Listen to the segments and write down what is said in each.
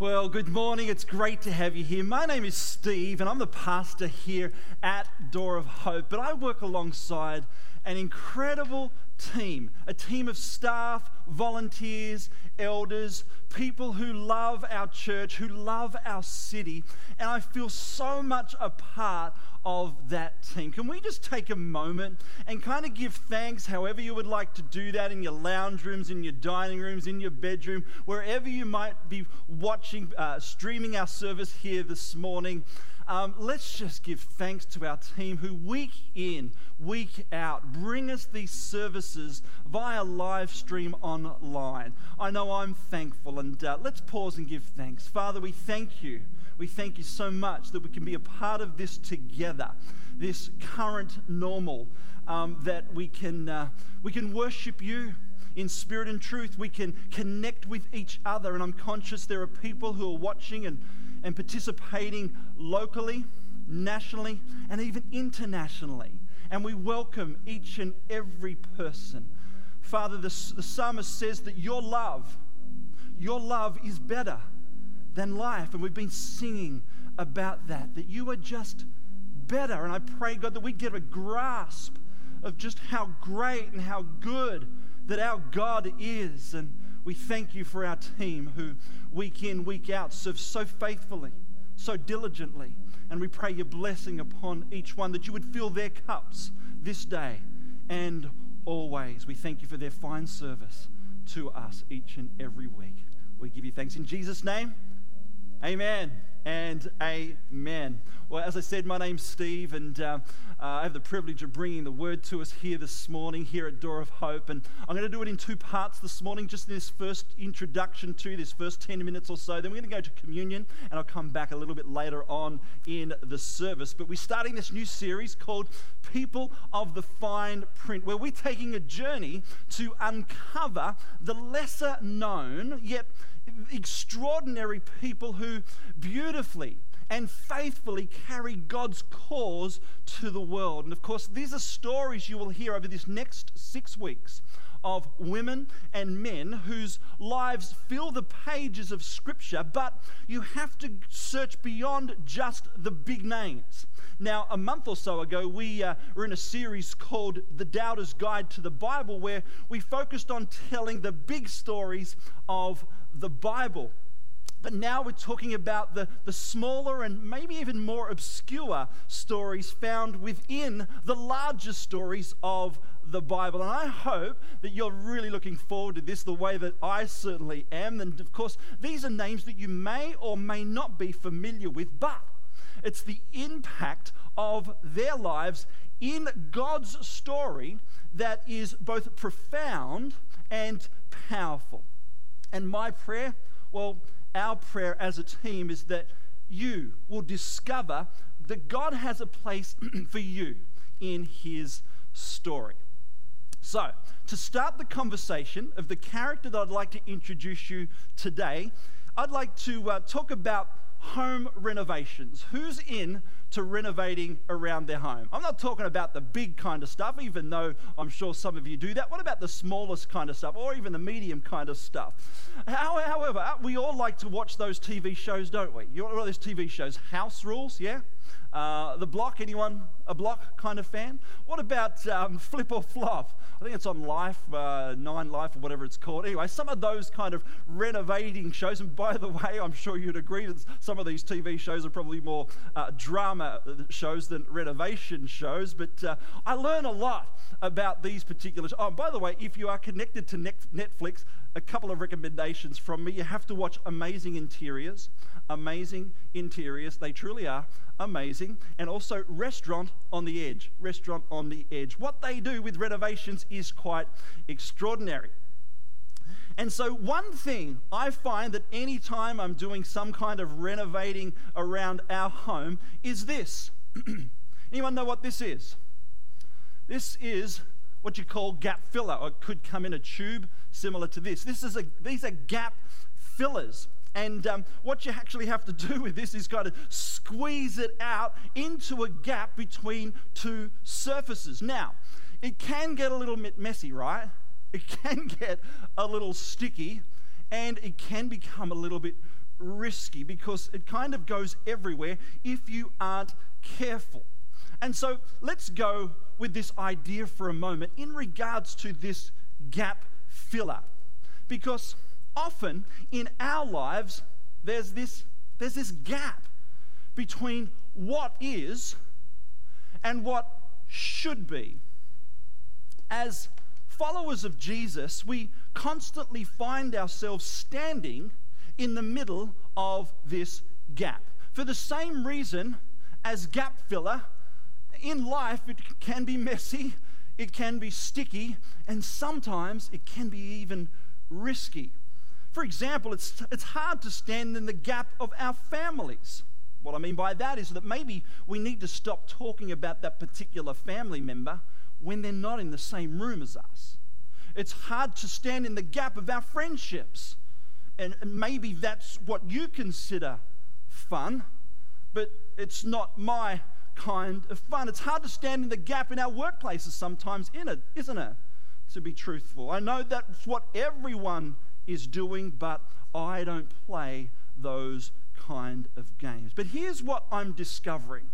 Well, good morning. It's great to have you here. My name is Steve, and I'm the pastor here at Door of Hope. But I work alongside an incredible team a team of staff, volunteers, elders, people who love our church, who love our city. And I feel so much a part of that team. Can we just take a moment and kind of give thanks, however you would like to do that, in your lounge rooms, in your dining rooms, in your bedroom, wherever you might be watching, uh, streaming our service here this morning? Um, let's just give thanks to our team who, week in, week out, bring us these services via live stream online. I know I'm thankful, and uh, let's pause and give thanks. Father, we thank you. We thank you so much that we can be a part of this together, this current normal, um, that we can, uh, we can worship you in spirit and truth. We can connect with each other. And I'm conscious there are people who are watching and and participating locally, nationally, and even internationally. And we welcome each and every person. Father, the, the psalmist says that your love, your love is better than life. And we've been singing about that, that you are just better. And I pray, God, that we get a grasp of just how great and how good that our God is. And we thank you for our team who week in, week out serve so faithfully, so diligently. And we pray your blessing upon each one that you would fill their cups this day and always. We thank you for their fine service to us each and every week. We give you thanks in Jesus' name. Amen and amen. Well, as I said, my name's Steve, and uh, uh, I have the privilege of bringing the word to us here this morning, here at Door of Hope. And I'm going to do it in two parts this morning, just this first introduction to this first 10 minutes or so. Then we're going to go to communion, and I'll come back a little bit later on in the service. But we're starting this new series called People of the Fine Print, where we're taking a journey to uncover the lesser known, yet extraordinary people who beautifully and faithfully carry God's cause to the world. And of course, these are stories you will hear over this next six weeks of women and men whose lives fill the pages of Scripture, but you have to search beyond just the big names. Now, a month or so ago, we uh, were in a series called The Doubter's Guide to the Bible, where we focused on telling the big stories of the Bible. But now we're talking about the, the smaller and maybe even more obscure stories found within the larger stories of the Bible. And I hope that you're really looking forward to this the way that I certainly am. And of course, these are names that you may or may not be familiar with, but it's the impact of their lives in God's story that is both profound and powerful. And my prayer, well, our prayer as a team is that you will discover that God has a place for you in His story. So, to start the conversation of the character that I'd like to introduce you today, I'd like to uh, talk about home renovations. Who's in to renovating around their home? I'm not talking about the big kind of stuff, even though I'm sure some of you do that. What about the smallest kind of stuff or even the medium kind of stuff? However, we all like to watch those TV shows, don't we? You know those TV shows? House Rules, yeah? Uh, the Block, anyone a Block kind of fan? What about um, Flip or Flop? I think it's on Life, uh, Nine Life, or whatever it's called. Anyway, some of those kind of renovating shows. And by the way, I'm sure you'd agree that some of these TV shows are probably more uh, drama shows than renovation shows. But uh, I learn a lot about these particular. Shows. Oh, by the way, if you are connected to Netflix, a couple of recommendations from me. You have to watch Amazing Interiors. Amazing Interiors. They truly are amazing. And also Restaurant on the Edge. Restaurant on the Edge. What they do with renovations is quite extraordinary. And so, one thing I find that anytime I'm doing some kind of renovating around our home is this. Anyone know what this is? This is what you call gap filler, or it could come in a tube similar to this. This is a, these are gap fillers. And um, what you actually have to do with this is kind of squeeze it out into a gap between two surfaces. Now, it can get a little bit messy, right? It can get a little sticky. and it can become a little bit risky because it kind of goes everywhere if you aren't careful. And so let's go with this idea for a moment in regards to this gap filler. Because often in our lives, there's this, there's this gap between what is and what should be. As followers of Jesus, we constantly find ourselves standing in the middle of this gap. For the same reason as gap filler, in life it can be messy, it can be sticky, and sometimes it can be even risky. For example, it's, it's hard to stand in the gap of our families. What I mean by that is that maybe we need to stop talking about that particular family member when they're not in the same room as us. It's hard to stand in the gap of our friendships. And maybe that's what you consider fun, but it's not my kind of fun. It's hard to stand in the gap in our workplaces sometimes, in it, isn't it? To be truthful. I know that's what everyone is doing, but I don't play those kind of games. But here's what I'm discovering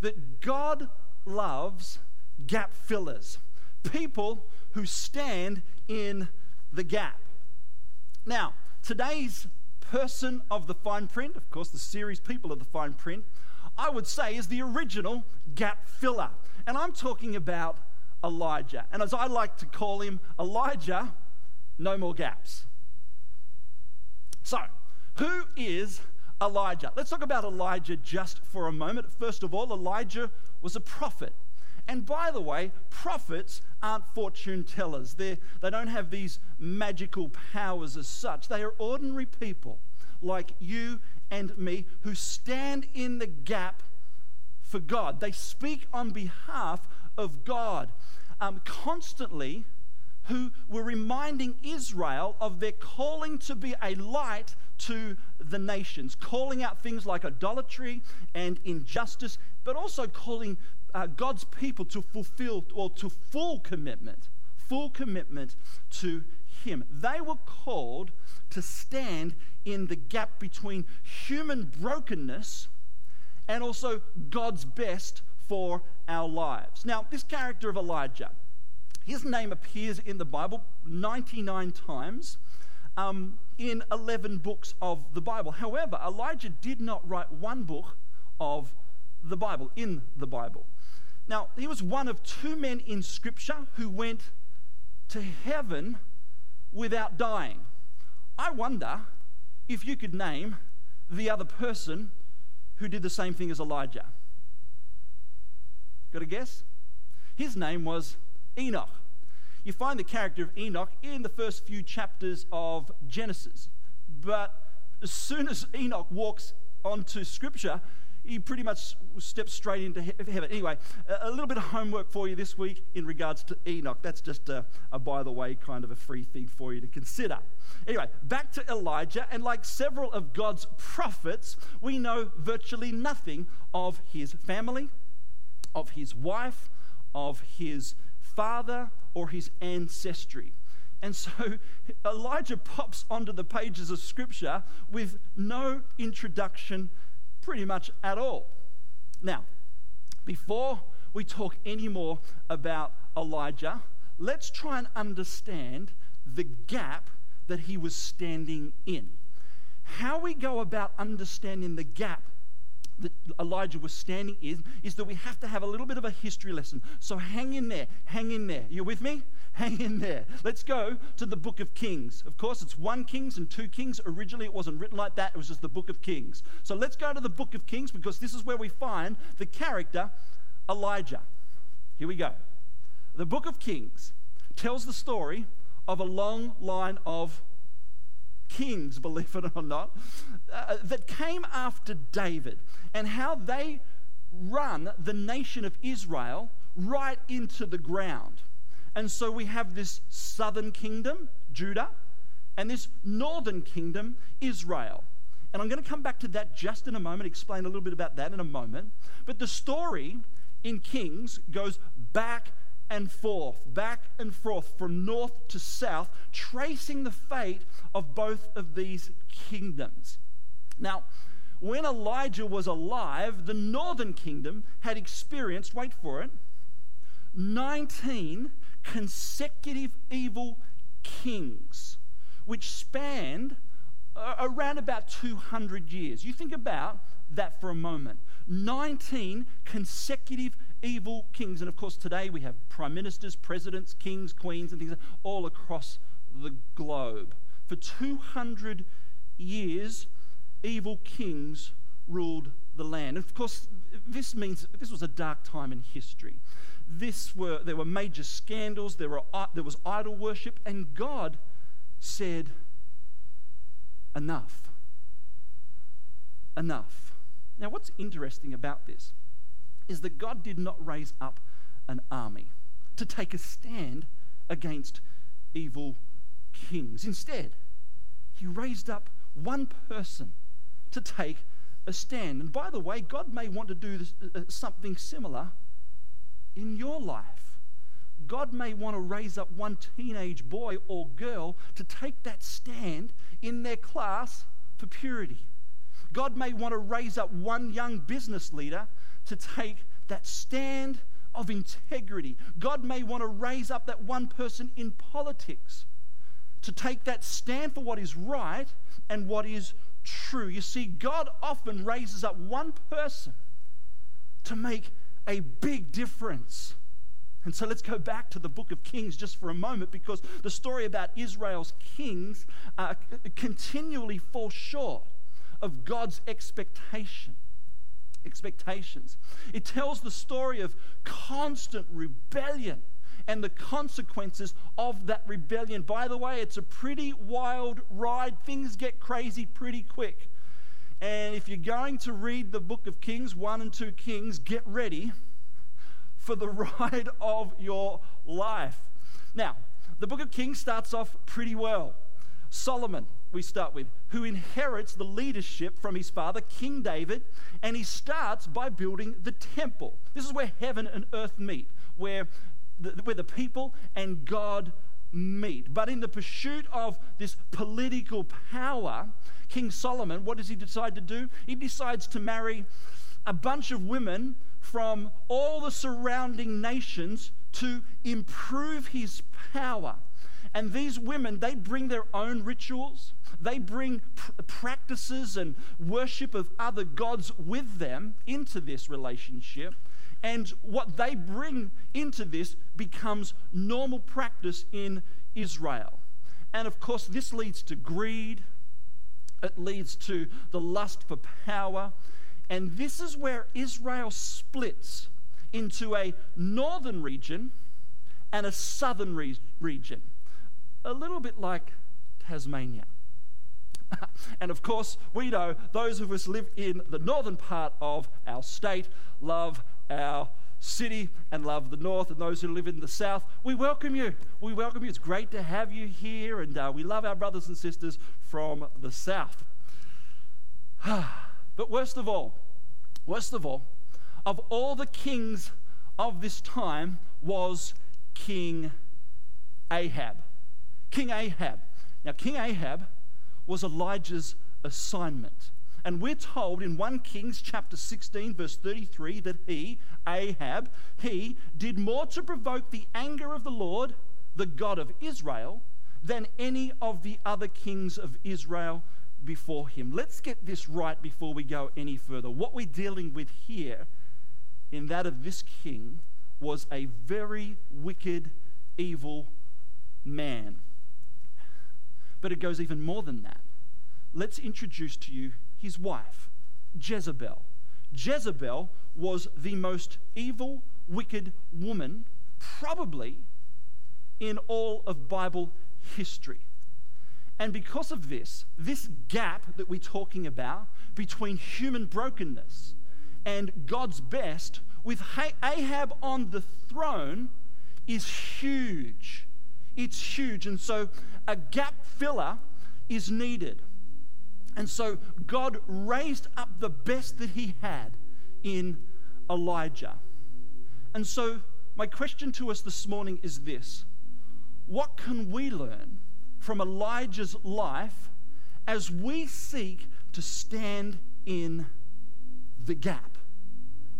that God loves gap fillers, people who stand in the gap. Now, today's person of the fine print, of course, the series People of the Fine Print, I would say is the original gap filler. And I'm talking about Elijah. And as I like to call him, Elijah, no more gaps. So, who is Elijah? Let's talk about Elijah just for a moment. First of all, Elijah was a prophet. And by the way, prophets aren't fortune tellers. They're, they don't have these magical powers as such. They are ordinary people like you and me who stand in the gap for God. They speak on behalf of God um, constantly, who were reminding Israel of their calling to be a light to the nations, calling out things like idolatry and injustice, but also calling uh, God's people to fulfill or to full commitment, full commitment to Him. They were called to stand in the gap between human brokenness and also God's best for our lives. Now, this character of Elijah, his name appears in the Bible 99 times. Um, in 11 books of the Bible. However, Elijah did not write one book of the Bible, in the Bible. Now, he was one of two men in Scripture who went to heaven without dying. I wonder if you could name the other person who did the same thing as Elijah. Got a guess? His name was Enoch. You find the character of Enoch in the first few chapters of Genesis. But as soon as Enoch walks onto Scripture, he pretty much steps straight into heaven. Anyway, a little bit of homework for you this week in regards to Enoch. That's just a, a by the way kind of a free thing for you to consider. Anyway, back to Elijah, and like several of God's prophets, we know virtually nothing of his family, of his wife, of his father, or his ancestry. And so Elijah pops onto the pages of Scripture with no introduction pretty much at all. Now, before we talk any more about Elijah, let's try and understand the gap that he was standing in. How we go about understanding the gap that Elijah was standing in is that we have to have a little bit of a history lesson. So hang in there, hang in there. You with me? Hang in there. Let's go to the book of Kings. Of course, it's one Kings and two Kings. Originally, it wasn't written like that, it was just the book of Kings. So let's go to the book of Kings because this is where we find the character Elijah. Here we go. The book of Kings tells the story of a long line of kings, believe it or not, uh, that came after David and how they run the nation of Israel right into the ground. And so we have this southern kingdom, Judah, and this northern kingdom, Israel. And I'm going to come back to that just in a moment, explain a little bit about that in a moment. But the story in Kings goes back and forth, back and forth, from north to south, tracing the fate of both of these kingdoms. Now, when Elijah was alive, the northern kingdom had experienced, wait for it, 19 consecutive evil kings, which spanned uh, around about 200 years. You think about that for a moment. 19 consecutive evil kings. And of course, today we have prime ministers, presidents, kings, queens, and things all across the globe. For 200 years, evil kings ruled the land. And of course, this means this was a dark time in history. This were, there were major scandals, there, were, there was idol worship, and God said, Enough. Enough. Now, what's interesting about this is that God did not raise up an army to take a stand against evil kings. Instead, he raised up one person to take a stand. And by the way, God may want to do this, uh, uh, something similar in your life. God may want to raise up one teenage boy or girl to take that stand in their class for purity. God may want to raise up one young business leader to take that stand of integrity. God may want to raise up that one person in politics to take that stand for what is right and what is true. You see, God often raises up one person to make a big difference. And so let's go back to the book of Kings just for a moment because the story about Israel's kings uh, continually falls short of God's expectation expectations. It tells the story of constant rebellion and the consequences of that rebellion. By the way, it's a pretty wild ride. Things get crazy pretty quick. And if you're going to read the book of Kings, 1 and 2 Kings, get ready for the ride of your life. Now, the book of Kings starts off pretty well. Solomon, we start with, who inherits the leadership from his father, King David, and he starts by building the temple. This is where heaven and earth meet, where the, where the people and God meet. But in the pursuit of this political power, King Solomon, what does he decide to do? He decides to marry a bunch of women from all the surrounding nations to improve his power. And these women, they bring their own rituals, they bring pr- practices and worship of other gods with them into this relationship. And what they bring into this becomes normal practice in Israel. And of course, this leads to greed, it leads to the lust for power. And this is where Israel splits into a northern region and a southern re- region a little bit like Tasmania. and of course, we know those of us live in the northern part of our state love our city and love the north, and those who live in the south, we welcome you. We welcome you. It's great to have you here, and uh, we love our brothers and sisters from the south. but worst of all, worst of all, of all the kings of this time was King Ahab. King Ahab. Now, King Ahab was Elijah's assignment. And we're told in 1 Kings chapter 16, verse 33, that he, Ahab, he did more to provoke the anger of the Lord, the God of Israel, than any of the other kings of Israel before him. Let's get this right before we go any further. What we're dealing with here, in that of this king, was a very wicked, evil man. But it goes even more than that. Let's introduce to you his wife, Jezebel. Jezebel was the most evil, wicked woman, probably in all of Bible history. And because of this, this gap that we're talking about between human brokenness and God's best, with Ahab on the throne, is huge. It's huge. And so a gap filler is needed. And so God raised up the best that he had in Elijah. And so my question to us this morning is this What can we learn from Elijah's life as we seek to stand in the gap?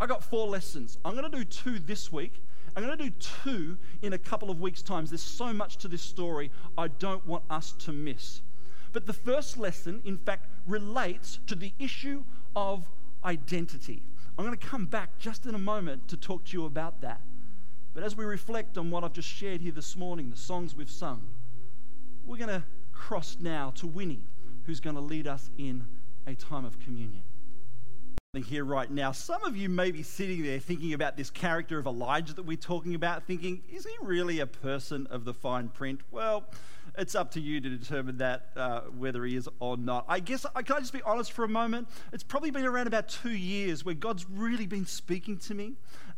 I got four lessons. I'm going to do two this week. I'm going to do two in a couple of weeks' times. There's so much to this story I don't want us to miss. But the first lesson, in fact, relates to the issue of identity. I'm going to come back just in a moment to talk to you about that. But as we reflect on what I've just shared here this morning, the songs we've sung, we're going to cross now to Winnie, who's going to lead us in a time of communion here right now. Some of you may be sitting there thinking about this character of Elijah that we're talking about, thinking, is he really a person of the fine print? Well, it's up to you to determine that uh, whether he is or not. I guess, uh, can I just be honest for a moment? It's probably been around about two years where God's really been speaking to me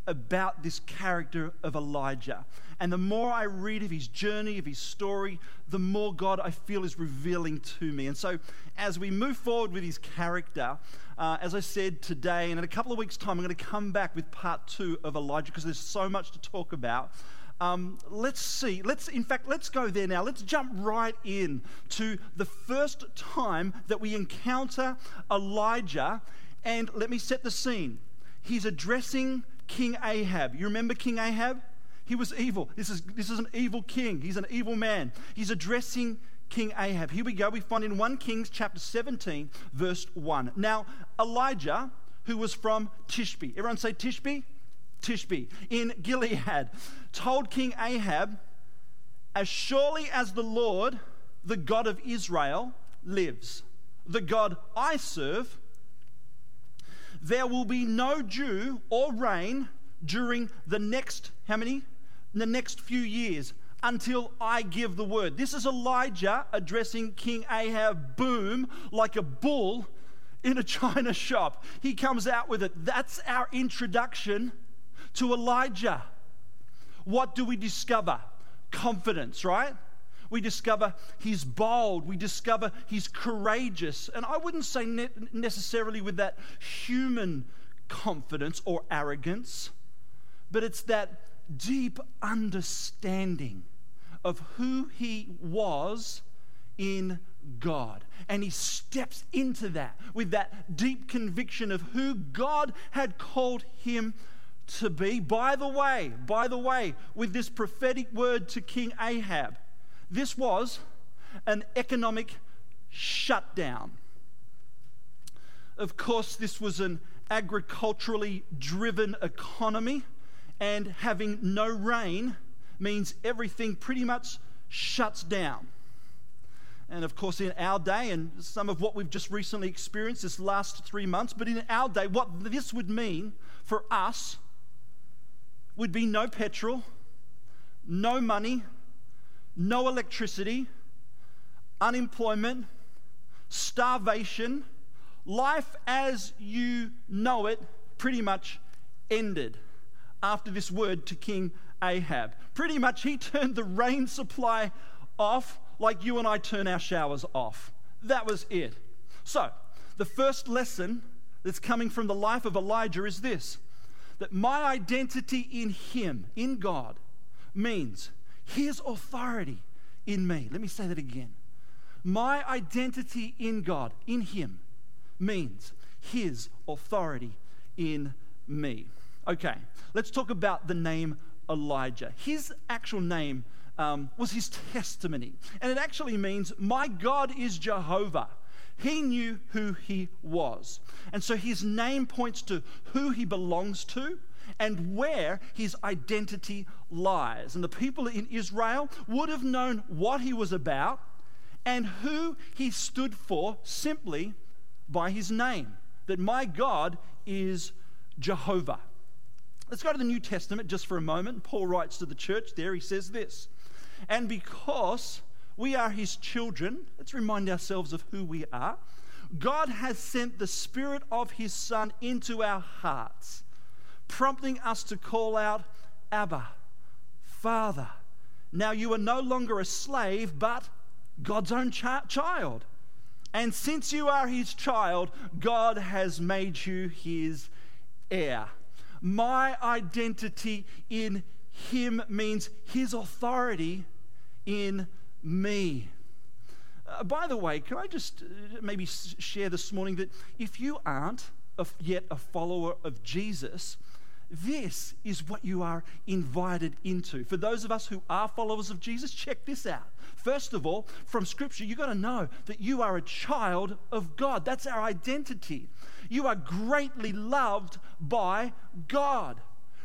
about this character of Elijah. And the more I read of his journey, of his story, the more God I feel is revealing to me. And so, as we move forward with his character, uh, as I said today, and in a couple of weeks' time, I'm going to come back with part two of Elijah because there's so much to talk about. Um, let's see. Let's, in fact, let's go there now. Let's jump right in to the first time that we encounter Elijah. And let me set the scene. He's addressing King Ahab. You remember King Ahab? He was evil. This is, this is an evil king. He's an evil man. He's addressing King Ahab. Here we go. We find in 1 Kings chapter 17, verse 1. Now, Elijah, who was from Tishbe, everyone say Tishbe? Tishbe, in Gilead, told King Ahab, As surely as the Lord, the God of Israel, lives, the God I serve, there will be no dew or rain during the next, how many? The next few years until I give the word. This is Elijah addressing King Ahab, boom, like a bull in a china shop. He comes out with it. That's our introduction to Elijah. What do we discover? Confidence, right? We discover he's bold. We discover he's courageous. And I wouldn't say ne- necessarily with that human confidence or arrogance, but it's that deep understanding of who he was in God. And he steps into that with that deep conviction of who God had called him to be. By the way, by the way, with this prophetic word to King Ahab, this was an economic shutdown. Of course, this was an agriculturally driven economy, and having no rain means everything pretty much shuts down. And of course, in our day, and some of what we've just recently experienced this last three months, but in our day, what this would mean for us would be no petrol, no money, no electricity, unemployment, starvation, life as you know it pretty much ended after this word to King Ahab. Pretty much, he turned the rain supply off like you and I turn our showers off. That was it. So, the first lesson that's coming from the life of Elijah is this that my identity in him, in God, means his authority in me. Let me say that again. My identity in God, in him, means his authority in me. Okay, let's talk about the name Elijah. His actual name um, was his testimony, and it actually means, My God is Jehovah. He knew who he was. And so his name points to who he belongs to and where his identity lies. And the people in Israel would have known what he was about and who he stood for simply by his name that my God is Jehovah. Let's go to the New Testament just for a moment. Paul writes to the church there, he says this And because we are his children, let's remind ourselves of who we are. God has sent the Spirit of his Son into our hearts, prompting us to call out, Abba, Father. Now you are no longer a slave, but God's own ch- child. And since you are his child, God has made you his heir my identity in him means his authority in me. Uh, by the way, can I just uh, maybe share this morning that if you aren't a, yet a follower of Jesus, this is what you are invited into. For those of us who are followers of Jesus, check this out. First of all, from Scripture, you've got to know that you are a child of God. That's our identity. You are greatly loved by God,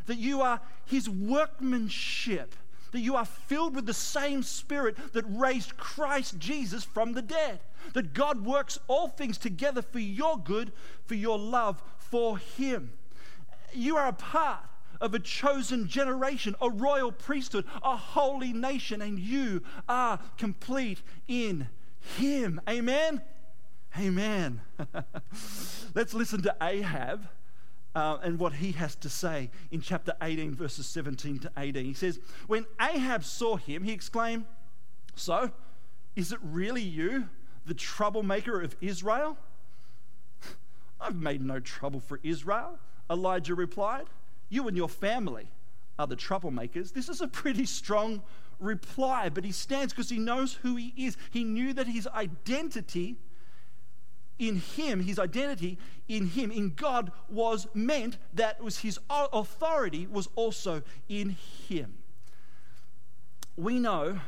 that you are His workmanship that you are filled with the same Spirit that raised Christ Jesus from the dead. That God works all things together for your good, for your love for Him. You are a part of a chosen generation, a royal priesthood, a holy nation, and you are complete in Him. Amen? Amen. Let's listen to Ahab uh, and what he has to say in chapter 18, verses 17 to 18. He says, When Ahab saw him, he exclaimed, So, is it really you, the troublemaker of Israel? I've made no trouble for Israel, Elijah replied. You and your family are the troublemakers. This is a pretty strong reply, but he stands because he knows who he is. He knew that his identity in him, his identity in him, in God, was meant that was his authority was also in him. We know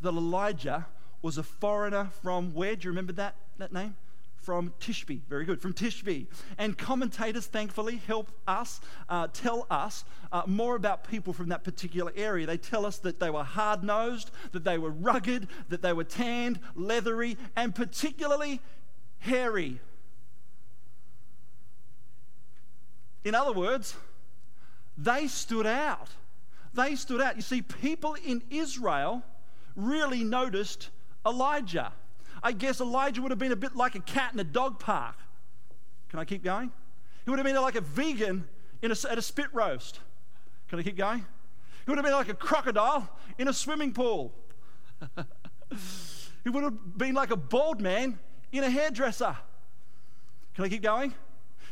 that Elijah was a foreigner from where? Do you remember that, that name? From Tishbe. Very good, from Tishbe. And commentators, thankfully, help us uh, tell us uh, more about people from that particular area. They tell us that they were hard nosed, that they were rugged, that they were tanned, leathery, and particularly hairy. In other words, they stood out. They stood out. You see, people in Israel really noticed Elijah. I guess Elijah would have been a bit like a cat in a dog park. Can I keep going? He would have been like a vegan a, at a spit roast. Can I keep going? He would have been like a crocodile in a swimming pool. he would have been like a bald man in a hairdresser. Can I keep going?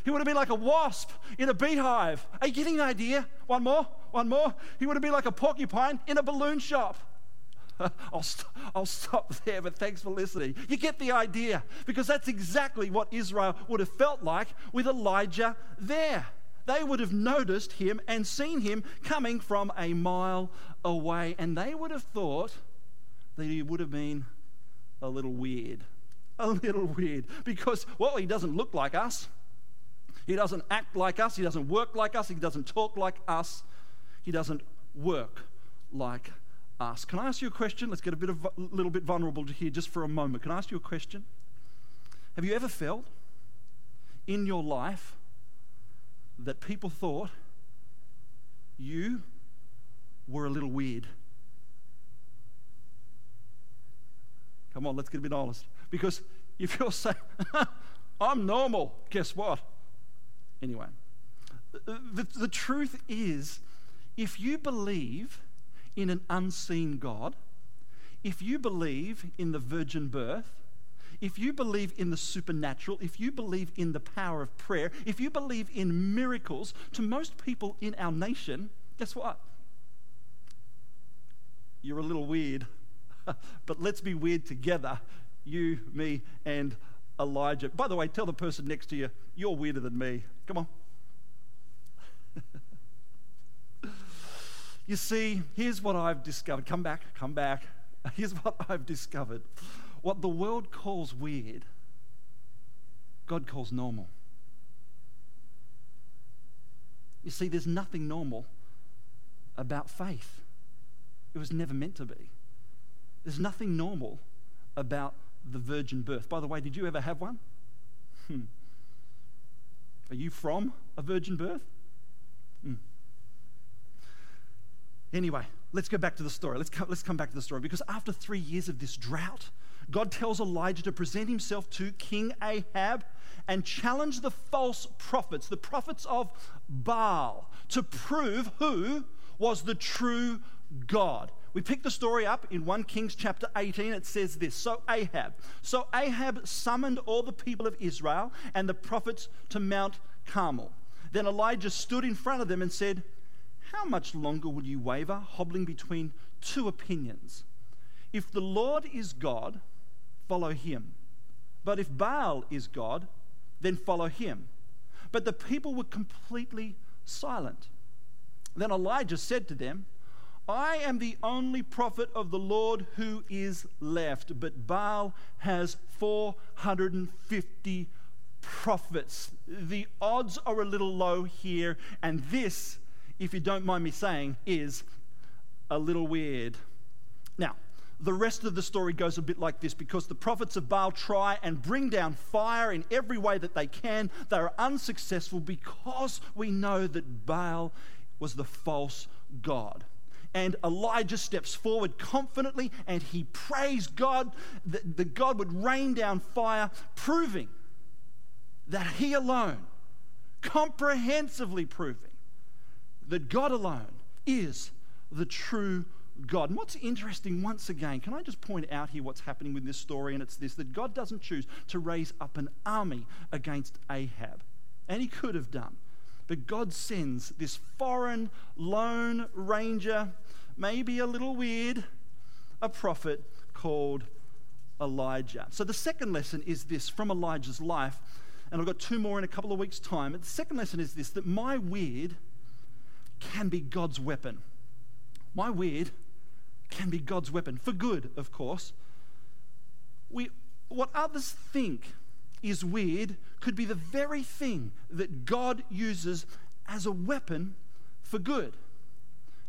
He would have been like a wasp in a beehive. Are you getting the idea? One more, one more. He would have been like a porcupine in a balloon shop. I'll, st- I'll stop there, but thanks for listening. You get the idea because that's exactly what Israel would have felt like with Elijah there. They would have noticed him and seen him coming from a mile away, and they would have thought that he would have been a little weird a little weird because, well, he doesn't look like us. He doesn't act like us. He doesn't work like us. He doesn't talk like us. He doesn't work like us. Can I ask you a question? Let's get a bit of, little bit vulnerable here just for a moment. Can I ask you a question? Have you ever felt in your life that people thought you were a little weird? Come on, let's get a bit honest. Because if you're saying, I'm normal, guess what? Anyway, the, the truth is, if you believe in an unseen God, if you believe in the virgin birth, if you believe in the supernatural, if you believe in the power of prayer, if you believe in miracles, to most people in our nation, guess what? You're a little weird. but let's be weird together you, me, and Elijah. By the way, tell the person next to you, you're weirder than me. Come on. You see, here's what I've discovered. Come back, come back. Here's what I've discovered. What the world calls weird, God calls normal. You see, there's nothing normal about faith. It was never meant to be. There's nothing normal about the virgin birth. By the way, did you ever have one? Hmm. Are you from a virgin birth? Hmm. Anyway, let's go back to the story. Let's come, let's come back to the story because after three years of this drought, God tells Elijah to present himself to King Ahab and challenge the false prophets, the prophets of Baal, to prove who was the true God we pick the story up in 1 Kings chapter 18. It says this So Ahab, so Ahab summoned all the people of Israel and the prophets to Mount Carmel. Then Elijah stood in front of them and said, How much longer will you waver, hobbling between two opinions? If the Lord is God, follow him. But if Baal is God, then follow him. But the people were completely silent. Then Elijah said to them, I am the only prophet of the Lord who is left, but Baal has 450 prophets. The odds are a little low here, and this, if you don't mind me saying, is a little weird. Now, the rest of the story goes a bit like this because the prophets of Baal try and bring down fire in every way that they can. They are unsuccessful because we know that Baal was the false God. And Elijah steps forward confidently and he prays God that, that God would rain down fire, proving that he alone, comprehensively proving that God alone is the true God. And what's interesting, once again, can I just point out here what's happening with this story? And it's this that God doesn't choose to raise up an army against Ahab. And he could have done. But God sends this foreign lone ranger, maybe a little weird, a prophet called Elijah. So the second lesson is this from Elijah's life. And I've got two more in a couple of weeks' time. The second lesson is this that my weird can be God's weapon. My weird can be God's weapon, for good, of course. We, what others think is weird could be the very thing that God uses as a weapon for good.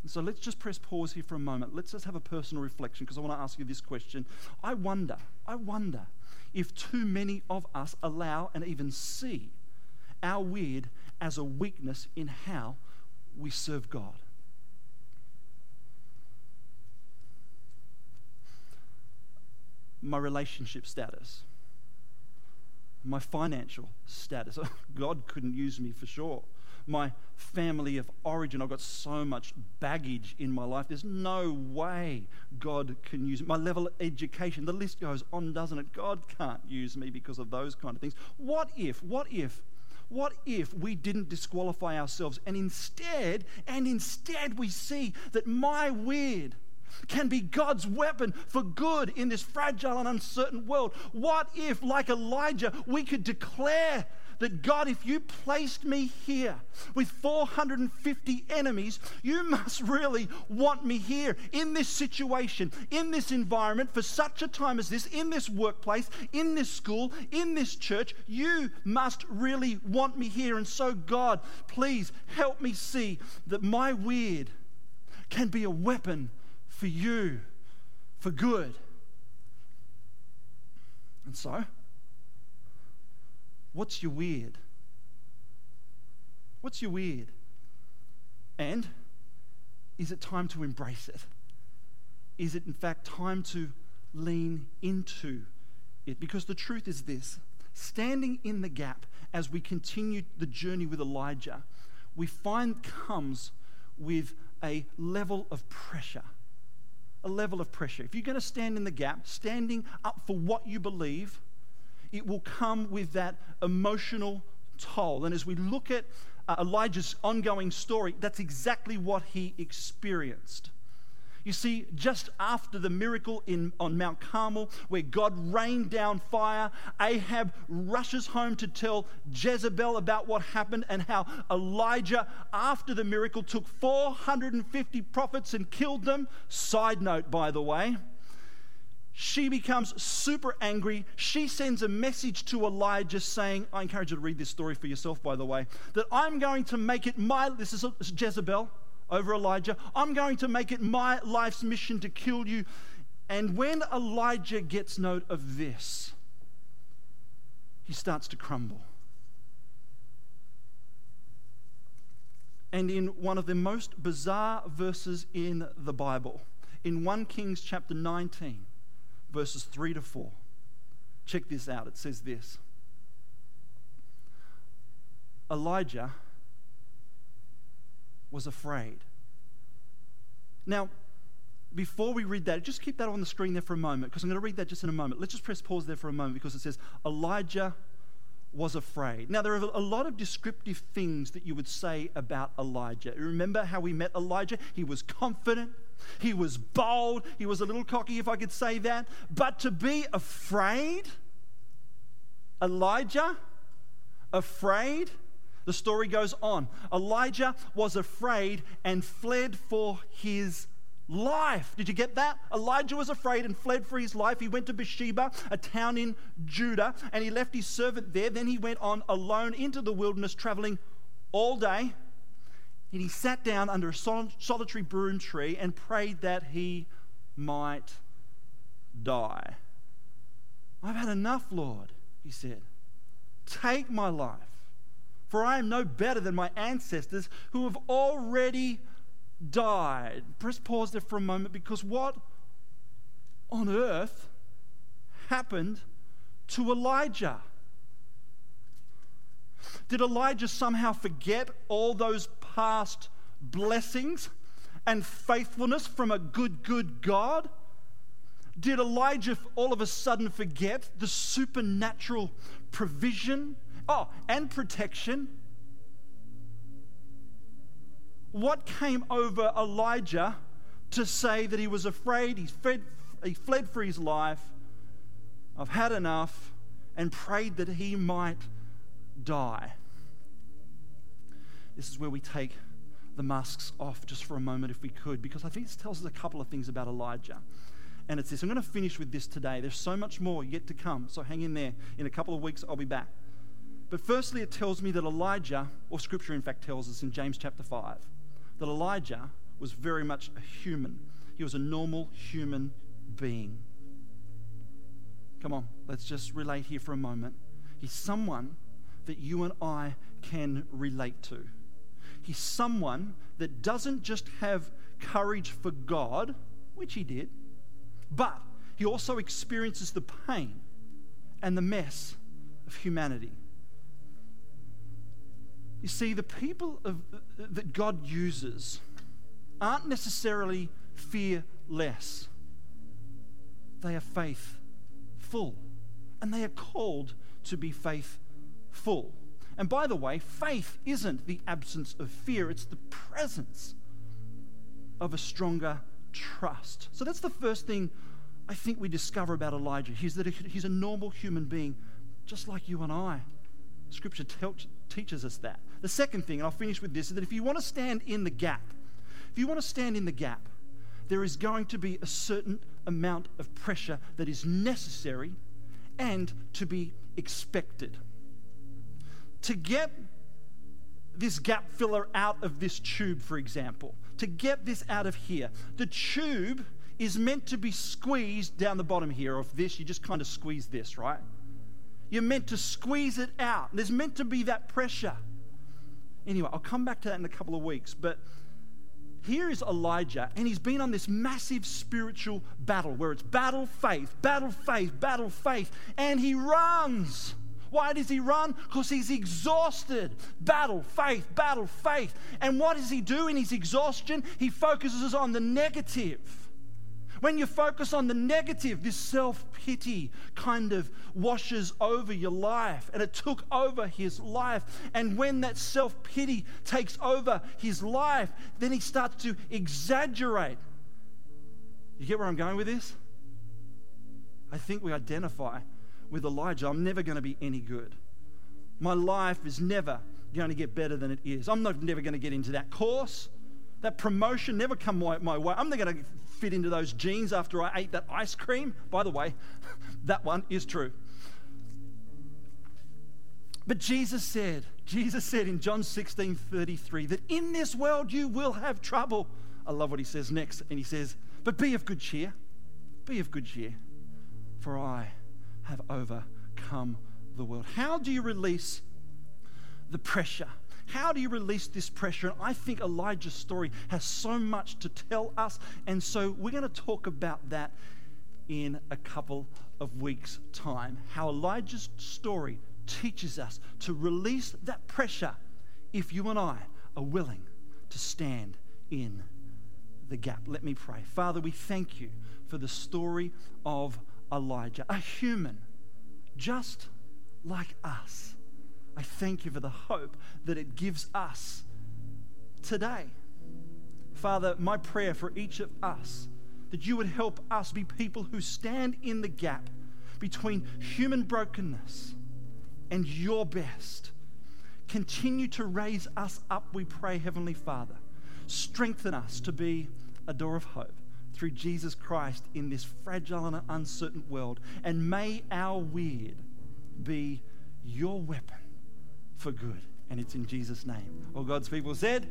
And so let's just press pause here for a moment. Let's just have a personal reflection because I want to ask you this question. I wonder, I wonder if too many of us allow and even see our weird as a weakness in how we serve God. my relationship status, my financial status. God couldn't use me for sure. My family of origin, I've got so much baggage in my life. There's no way God can use me. My level of education, the list goes on, doesn't it? God can't use me because of those kind of things. What if, what if, what if we didn't disqualify ourselves and instead, and instead we see that my weird, can be God's weapon for good in this fragile and uncertain world. What if, like Elijah, we could declare that God, if you placed me here with 450 enemies, you must really want me here in this situation, in this environment, for such a time as this, in this workplace, in this school, in this church. You must really want me here. And so, God, please help me see that my weird can be a weapon for you, for good. And so, what's your weird? What's your weird? And is it time to embrace it? Is it, in fact, time to lean into it? Because the truth is this standing in the gap as we continue the journey with Elijah, we find comes with a level of pressure a level of pressure. If you're going to stand in the gap, standing up for what you believe, it will come with that emotional toll. And as we look at uh, Elijah's ongoing story, that's exactly what he experienced. You see, just after the miracle in, on Mount Carmel, where God rained down fire, Ahab rushes home to tell Jezebel about what happened and how Elijah, after the miracle, took 450 prophets and killed them. Side note, by the way. She becomes super angry. She sends a message to Elijah saying, I encourage you to read this story for yourself, by the way, that I'm going to make it my, this is Jezebel, over Elijah. I'm going to make it my life's mission to kill you. And when Elijah gets note of this, he starts to crumble. And in one of the most bizarre verses in the Bible, in 1 Kings chapter 19, verses 3 to 4, check this out. It says this Elijah was afraid. Now, before we read that, just keep that on the screen there for a moment because I'm going to read that just in a moment. Let's just press pause there for a moment because it says Elijah was afraid. Now, there are a lot of descriptive things that you would say about Elijah. Remember how we met Elijah? He was confident, he was bold, he was a little cocky, if I could say that. But to be afraid, Elijah, afraid, the story goes on. Elijah was afraid and fled for his life. Did you get that? Elijah was afraid and fled for his life. He went to Beersheba, a town in Judah, and he left his servant there. Then he went on alone into the wilderness, traveling all day. And he sat down under a solitary broom tree and prayed that he might die. I've had enough, Lord, he said. Take my life, for I am no better than my ancestors who have already died. Press pause there for a moment because what on earth happened to Elijah? Did Elijah somehow forget all those past blessings and faithfulness from a good, good God? Did Elijah all of a sudden forget the supernatural provision? Oh, and protection what came over Elijah to say that he was afraid, he fled, he fled for his life, I've had enough, and prayed that he might die. This is where we take the masks off just for a moment, if we could, because I think this tells us a couple of things about Elijah. And it's this I'm going to finish with this today. There's so much more yet to come, so hang in there. In a couple of weeks, I'll be back. But firstly, it tells me that Elijah, or scripture in fact tells us in James chapter 5, that Elijah was very much a human. He was a normal human being. Come on, let's just relate here for a moment. He's someone that you and I can relate to. He's someone that doesn't just have courage for God, which he did, but he also experiences the pain and the mess of humanity. You see, the people of, that God uses aren't necessarily fearless, they are faithful. And they are called to be faithful. And by the way, faith isn't the absence of fear, it's the presence of a stronger trust. So that's the first thing I think we discover about Elijah. He's that he's a normal human being, just like you and I. Scripture teaches us that. The second thing, and I'll finish with this, is that if you want to stand in the gap, if you want to stand in the gap, there is going to be a certain amount of pressure that is necessary and to be expected. To get this gap filler out of this tube, for example, to get this out of here, the tube is meant to be squeezed down the bottom here of this. You just kind of squeeze this, right? You're meant to squeeze it out. There's meant to be that pressure. Anyway, I'll come back to that in a couple of weeks. But here is Elijah, and he's been on this massive spiritual battle where it's battle faith, battle faith, battle faith, and he runs. Why does he run? Because he's exhausted. Battle, faith, battle, faith. And what does he do in his exhaustion? He focuses on the negative. When you focus on the negative, this self pity kind of washes over your life. And it took over his life. And when that self pity takes over his life, then he starts to exaggerate. You get where I'm going with this? I think we identify with Elijah. I'm never going to be any good. My life is never going to get better than it is. I'm not never going to get into that course. That promotion never come my, my way. I'm never going to fit into those jeans after I ate that ice cream. By the way, that one is true. But Jesus said, Jesus said in John 16 33 that in this world you will have trouble. I love what he says next. And he says, But be of good cheer. Be of good cheer, for I have overcome the world. How do you release the pressure? How do you release this pressure? And I think Elijah's story has so much to tell us. And so we're going to talk about that in a couple of weeks' time. How Elijah's story teaches us to release that pressure if you and I are willing to stand in the gap. Let me pray. Father, we thank you for the story of Elijah, a human just like us I thank you for the hope that it gives us today. Father, my prayer for each of us that you would help us be people who stand in the gap between human brokenness and your best. Continue to raise us up, we pray, Heavenly Father. Strengthen us to be a door of hope through Jesus Christ in this fragile and uncertain world. And may our weird be your weapon for good. And it's in Jesus' name. All God's people said,